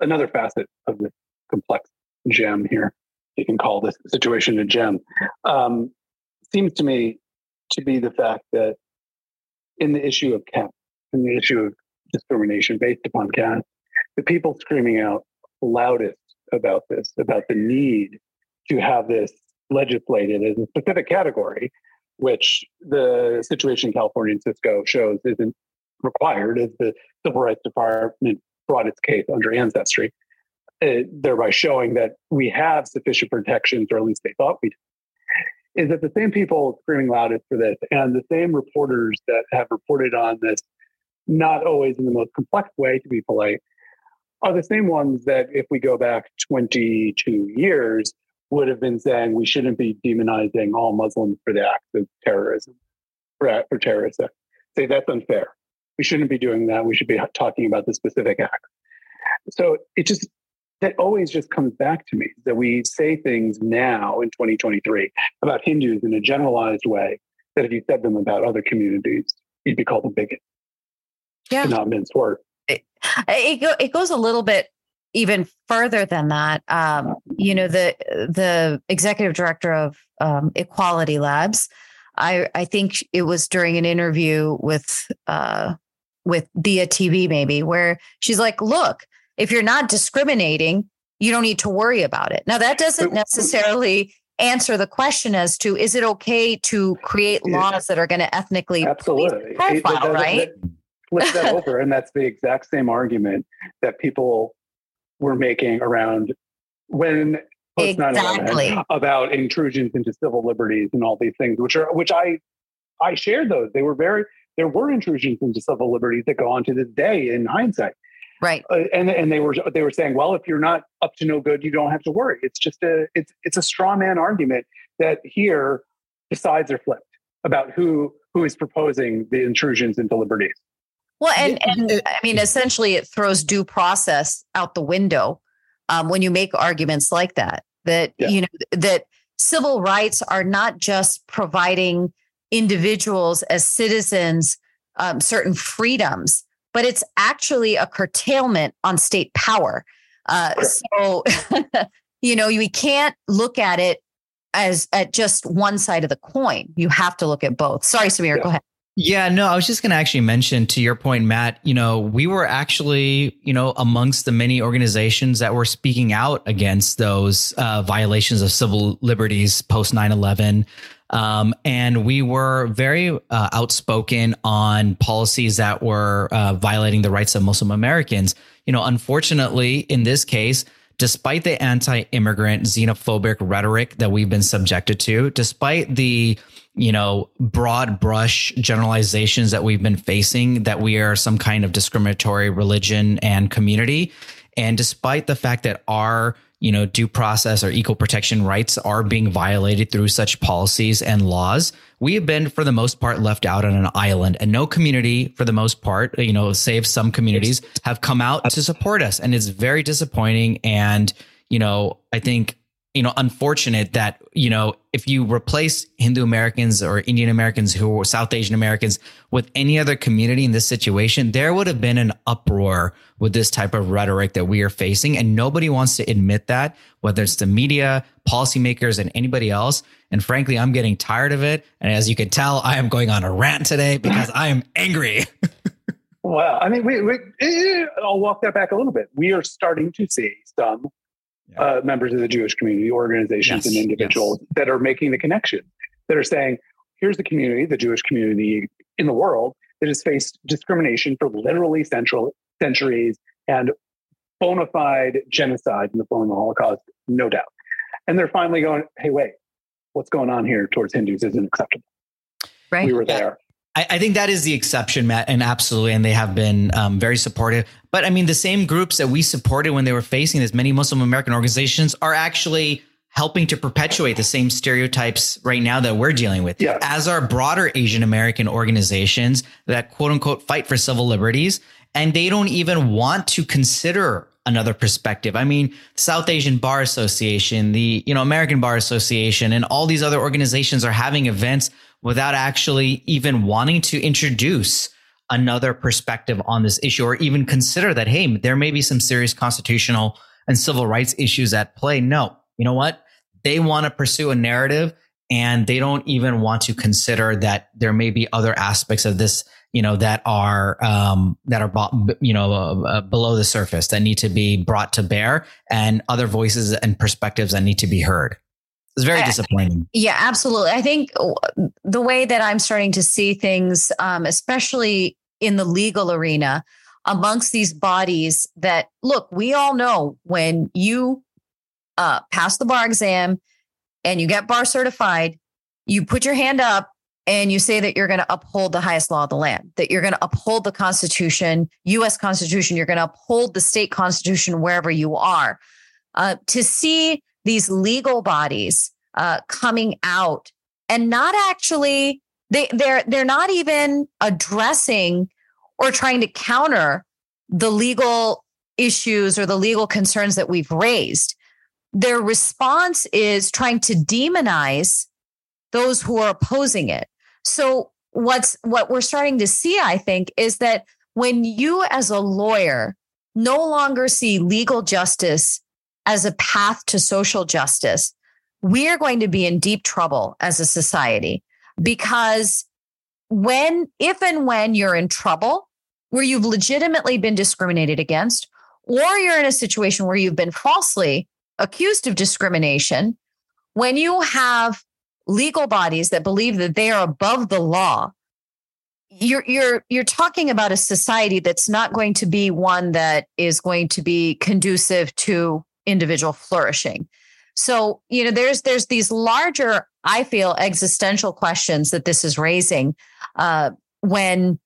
another facet of the complex gem here, you can call this situation a gem, um, seems to me to be the fact that in the issue of caste, in the issue of discrimination based upon caste, the people screaming out loudest about this, about the need to have this legislated as a specific category, which the situation in California and Cisco shows isn't required, as the Civil Rights Department brought its case under ancestry, uh, thereby showing that we have sufficient protections, or at least they thought we did. Is that the same people screaming loudest for this, and the same reporters that have reported on this, not always in the most complex way, to be polite, are the same ones that, if we go back 22 years, would have been saying we shouldn't be demonizing all Muslims for the acts of terrorism, for, for terrorists. Say that's unfair. We shouldn't be doing that. We should be talking about the specific acts. So it just that always just comes back to me that we say things now in 2023 about Hindus in a generalized way that if you said them about other communities, you'd be called a bigot. Yeah. To not mince words. It, it, go, it goes a little bit even further than that. Um, you know, the the executive director of um, Equality Labs, I I think it was during an interview with uh, with Dia TV maybe where she's like, look, if you're not discriminating, you don't need to worry about it. Now that doesn't necessarily answer the question as to is it okay to create laws that are going to ethnically absolutely profile, it, right? Flip that over, and that's the exact same argument that people were making around when exactly about intrusions into civil liberties and all these things, which are which I I shared those. They were very there were intrusions into civil liberties that go on to this day in hindsight. Right. Uh, and and they were they were saying, well, if you're not up to no good, you don't have to worry. It's just a it's it's a straw man argument that here the sides are flipped about who who is proposing the intrusions into liberties. Well, and and I mean, essentially, it throws due process out the window um, when you make arguments like that. That yeah. you know that civil rights are not just providing individuals as citizens um, certain freedoms, but it's actually a curtailment on state power. Uh, so, you know, we can't look at it as at just one side of the coin. You have to look at both. Sorry, Samir, yeah. go ahead. Yeah, no, I was just going to actually mention to your point, Mat, you know, we were actually, you know, amongst the many organizations that were speaking out against those uh, violations of civil liberties post 9 11. Um, and we were very uh, outspoken on policies that were uh, violating the rights of Muslim Americans. You know, unfortunately, in this case, despite the anti immigrant xenophobic rhetoric that we've been subjected to, despite the you know, broad brush generalizations that we've been facing that we are some kind of discriminatory religion and community. And despite the fact that our, you know, due process or equal protection rights are being violated through such policies and laws, we have been, for the most part, left out on an island. And no community, for the most part, you know, save some communities, have come out to support us. And it's very disappointing. And, you know, I think you know, unfortunate that, you know, if you replace Hindu Americans or Indian Americans who are South Asian Americans with any other community in this situation, there would have been an uproar with this type of rhetoric that we are facing. And nobody wants to admit that, whether it's the media, policymakers, and anybody else. And frankly, I'm getting tired of it. And as you can tell, I am going on a rant today because I am angry. well, I mean, we, we, eh, I'll walk that back a little bit. We are starting to see some yeah. uh, members of the Jewish community, organizations, yes. and individuals yes. that are making the connection, that are saying, here's the community, the Jewish community in the world that has faced discrimination for literally central centuries and bona fide genocide in the form of the Holocaust, no doubt. And they're finally going, hey, wait, what's going on here towards Hindus isn't acceptable. Right. We were there. I, I, think that is the exception, Mat, and absolutely, and they have been um, very supportive. But I mean, the same groups that we supported when they were facing this, many Muslim American organizations are actually helping to perpetuate the same stereotypes right now that we're dealing with. Yeah. As are broader Asian American organizations that quote unquote fight for civil liberties, and they don't even want to consider another perspective. I mean, South Asian Bar Association, the you know American Bar Association, and all these other organizations are having events without actually even wanting to introduce another perspective on this issue or even consider that, hey, there may be some serious constitutional and civil rights issues at play. No, you know what? They want to pursue a narrative and they don't even want to consider that there may be other aspects of this, you know, that are, um, that are, you know, uh, uh, below the surface that need to be brought to bear and other voices and perspectives that need to be heard. It's very disappointing. Yeah, absolutely. I think the way that I'm starting to see things, um, especially in the legal arena, amongst these bodies that look, we all know when you uh, pass the bar exam and you get bar certified, you put your hand up and you say that you're going to uphold the highest law of the land, that you're going to uphold the Constitution, US Constitution, you're going to uphold the state constitution wherever you are. Uh, to see these legal bodies uh, coming out and not actually they they're they're not even addressing or trying to counter the legal issues or the legal concerns that we've raised. Their response is trying to demonize those who are opposing it. So what's what we're starting to see, I think, is that when you as a lawyer no longer see legal justice as a path to social justice, we are going to be in deep trouble as a society because when, if and when you're in trouble, where you've legitimately been discriminated against, or you're in a situation where you've been falsely accused of discrimination, when you have legal bodies that believe that they are above the law, you're you're you're talking about a society that's not going to be one that is going to be conducive to individual flourishing. So, you know, there's there's these larger, I feel, existential questions that this is raising uh, when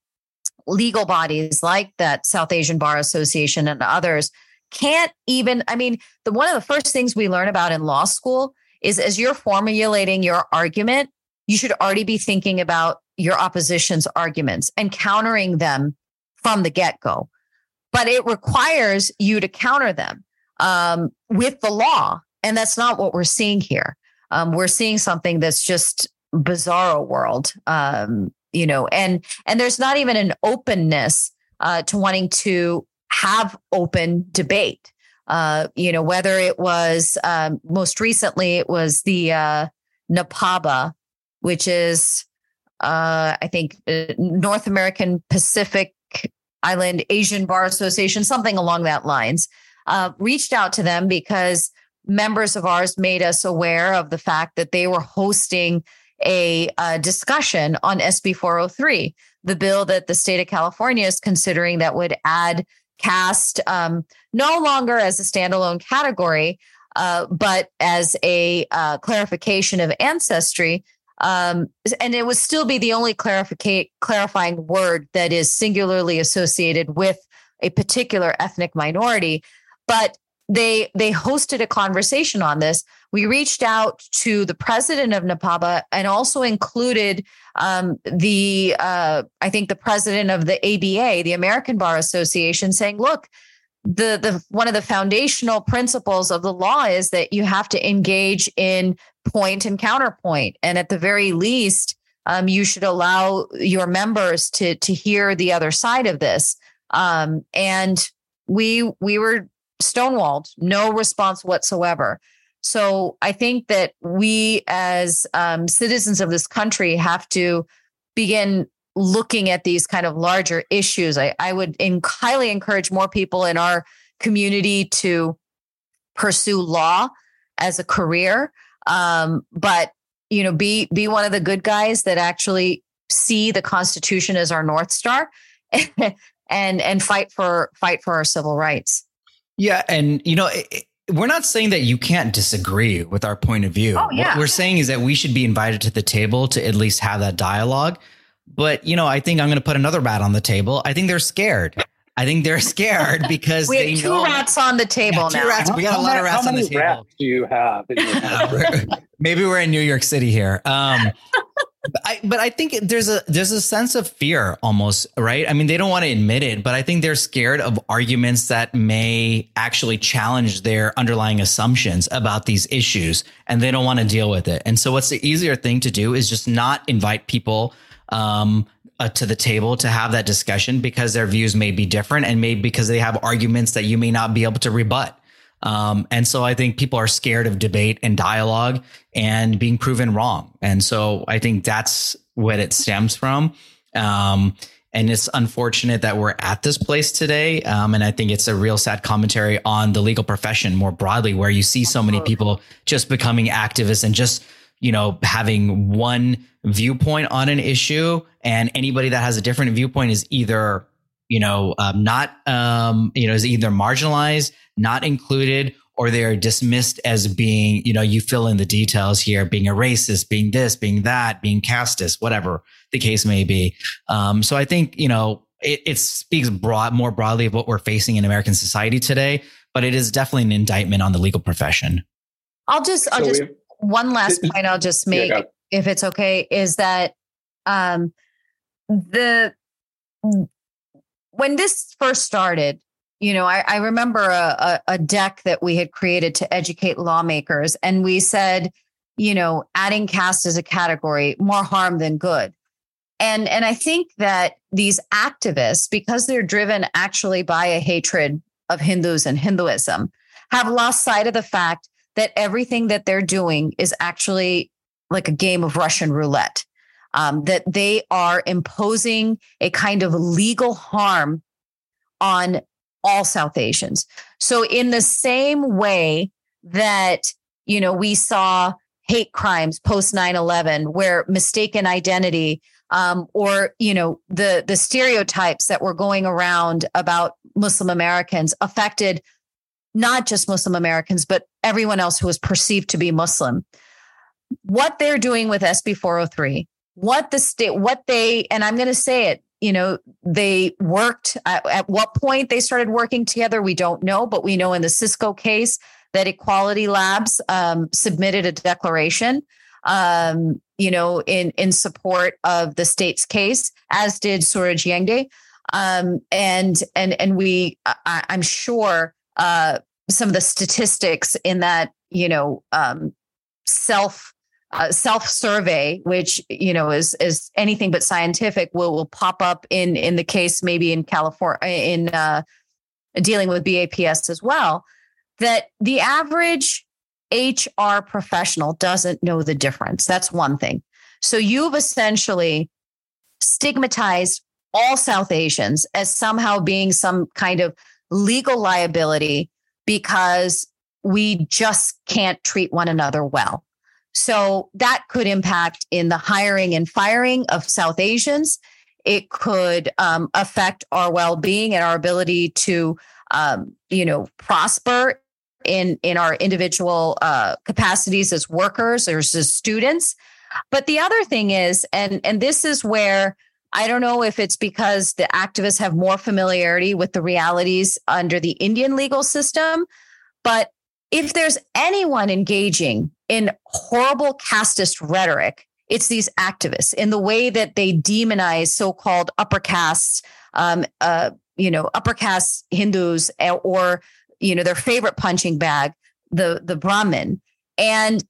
legal bodies like that South Asian Bar Association and others can't even. I mean, the one of the first things we learn about in law school is as you're formulating your argument, you should already be thinking about your opposition's arguments and countering them from the get go. But it requires you to counter them um, with the law and that's not what we're seeing here. Um, we're seeing something that's just bizarro world, um, you know, and and there's not even an openness uh, to wanting to have open debate. Uh, you know, whether it was um, most recently, it was the uh, NAPABA, which is, uh, I think, uh, North American Pacific Island Asian Bar Association, something along that lines, uh, reached out to them because members of ours made us aware of the fact that they were hosting a, a, discussion on SB 403, the bill that the state of California is considering that would add caste um, no longer as a standalone category, uh, but as a uh, clarification of ancestry. Um, and it would still be the only clarifying word that is singularly associated with a particular ethnic minority. But they they hosted a conversation on this. We reached out to the president of NAPABA and also included um, the uh, I think the president of the ABA, the American Bar Association, saying, "Look, the the one of the foundational principles of the law is that you have to engage in point and counterpoint, and at the very least." Um, you should allow your members to to hear the other side of this. Um, and we we were stonewalled, no response whatsoever. So I think that we, as um, citizens of this country, have to begin looking at these kind of larger issues. I, I would in, highly encourage more people in our community to pursue law as a career, um, but you know, be be one of the good guys that actually see the Constitution as our north star, and and fight for fight for our civil rights. Yeah, and you know, it, we're not saying that you can't disagree with our point of view. Oh, yeah. What we're saying is that we should be invited to the table to at least have that dialogue. But you know, I think I'm going to put another rat on the table. I think they're scared. I think they're scared because we they have two know, rats on the table yeah, now. Two rats. We got a lot of rats how on the many table. Rats do you have? Maybe we're in New York City here. Um, but I, but I think there's a there's a sense of fear almost, right? I mean, they don't want to admit it, but I think they're scared of arguments that may actually challenge their underlying assumptions about these issues, and they don't want to deal with it. And so, what's the easier thing to do is just not invite people um, uh, to the table to have that discussion because their views may be different, and maybe because they have arguments that you may not be able to rebut. Um, and so I think people are scared of debate and dialogue and being proven wrong. And so I think that's what it stems from. Um, and it's unfortunate that we're at this place today. Um, and I think it's a real sad commentary on the legal profession more broadly, where you see so many people just becoming activists and just, you know, having one viewpoint on an issue. And anybody that has a different viewpoint is either you know, um, not, um, you know, is either marginalized, not included, or they're dismissed as being, you know, you fill in the details here, being a racist, being this, being that, being casteist, whatever the case may be. Um, so I think, you know, it, it speaks broad, more broadly of what we're facing in American society today, but it is definitely an indictment on the legal profession. I'll just, I'll so just, one last point I'll just make, yeah, if it's okay, is that um, the, when this first started, you know, I, I remember a, a, a deck that we had created to educate lawmakers, and we said, you know, adding caste as a category more harm than good. And and I think that these activists, because they're driven actually by a hatred of Hindus and Hinduism, have lost sight of the fact that everything that they're doing is actually like a game of Russian roulette. Um, that they are imposing a kind of legal harm on all South Asians. So, in the same way that, you know, we saw hate crimes post 9 11, where mistaken identity um, or, you know, the, the stereotypes that were going around about Muslim Americans affected not just Muslim Americans, but everyone else who was perceived to be Muslim. What they're doing with SB 403, what the state, what they, and I'm going to say it, you know, they worked at, at what point they started working together, we don't know, but we know in the Cisco case that Equality Labs um, submitted a declaration, um, you know, in in support of the state's case, as did Suraj Yengde, um, and and and we, I, am sure, uh, some of the statistics in that, you know, um, self uh, self survey, which you know is is anything but scientific, will will pop up in in the case maybe in California in uh, dealing with BAPS as well. That the average HR professional doesn't know the difference. That's one thing. So you've essentially stigmatized all South Asians as somehow being some kind of legal liability because we just can't treat one another well. So that could impact in the hiring and firing of South Asians. It could um, affect our well-being and our ability to, um, you know, prosper in in our individual uh, capacities as workers or as students. But the other thing is, and and this is where I don't know if it's because the activists have more familiarity with the realities under the Indian legal system, but if there's anyone engaging in horrible casteist rhetoric, it's these activists in the way that they demonize so-called upper castes, um, uh, you know, upper caste Hindus eh, or you know their favorite punching bag, the the Brahmin. And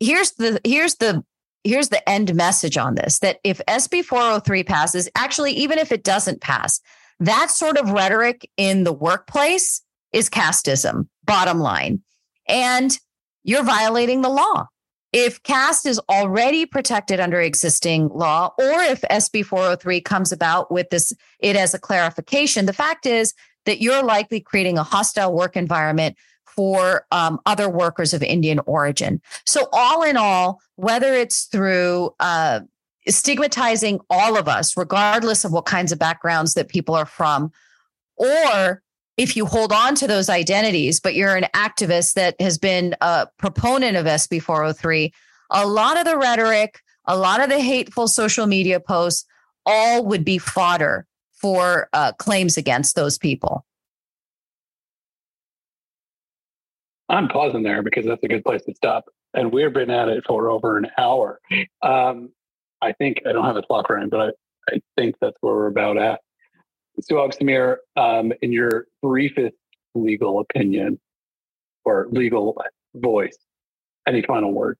here's the here's the here's the end message on this: that if SB 403 passes, actually, even if it doesn't pass, that sort of rhetoric in the workplace is casteism. Bottom line. And you're violating the law. If caste is already protected under existing law, or if SB 403 comes about with this, it as a clarification, the fact is that you're likely creating a hostile work environment for um, other workers of Indian origin. So, all in all, whether it's through uh, stigmatizing all of us, regardless of what kinds of backgrounds that people are from, or if you hold on to those identities, but you're an activist that has been a proponent of SB 403, a lot of the rhetoric, a lot of the hateful social media posts, all would be fodder for uh, claims against those people. I'm pausing there because that's a good place to stop. And we've been at it for over an hour. Um, I think I don't have a clock running, but I, I think that's where we're about at. Suhag Samir, um, in your briefest legal opinion or legal voice, any final words?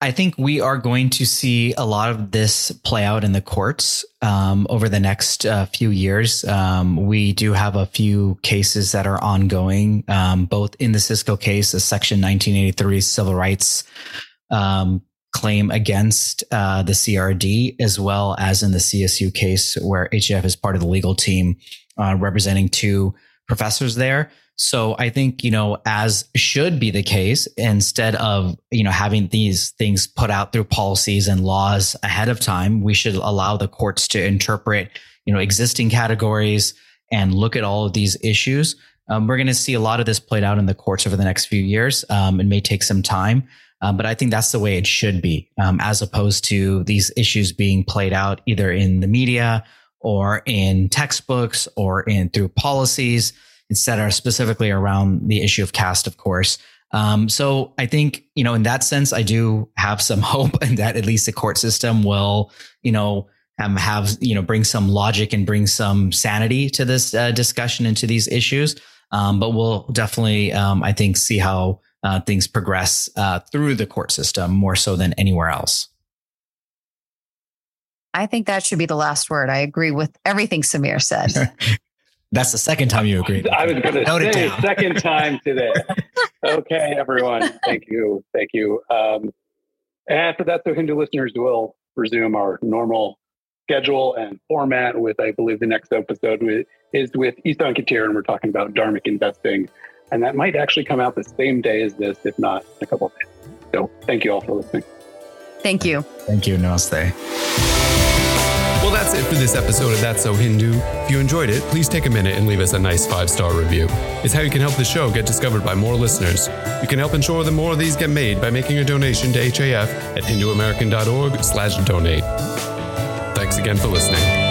I think we are going to see a lot of this play out in the courts um, over the next uh, few years. Um, we do have a few cases that are ongoing, um, both in the Cisco case, a Section 1983 civil rights um, claim against uh, the CRD, as well as in the CSU case, where HAF is part of the legal team uh, representing two professors there. So I think, you know, as should be the case, instead of, you know, having these things put out through policies and laws ahead of time, we should allow the courts to interpret, you know, existing categories and look at all of these issues. Um, we're going to see a lot of this played out in the courts over the next few years. Um, it may take some time, um, but I think that's the way it should be, um, as opposed to these issues being played out either in the media or in textbooks or in through policies etc., specifically around the issue of caste, of course. Um, so I think, you know, in that sense, I do have some hope that at least the court system will, you know, um, have, you know, bring some logic and bring some sanity to this uh, discussion and to these issues. Um, but we'll definitely, um, I think, see how uh, things progress uh, through the court system more so than anywhere else. I think that should be the last word. I agree with everything Samir said. That's the second time you agreed. I was going to say second time today. okay, everyone. Thank you. Thank you. Um, and after that, the Hindu listeners will resume our normal schedule and format with, I believe, the next episode with, is with Isan Katir, and we're talking about Dharmic investing. And that might actually come out the same day as this, if not a couple of days. So thank you all for listening. Thank you. Thank you. Namaste. Well, that's it for this episode of That's So Hindu. If you enjoyed it, please take a minute and leave us a nice five star review. It's how you can help the show get discovered by more listeners. You can help ensure that more of these get made by making a donation to HAF at hinduamerican.org/donate. Thanks again for listening.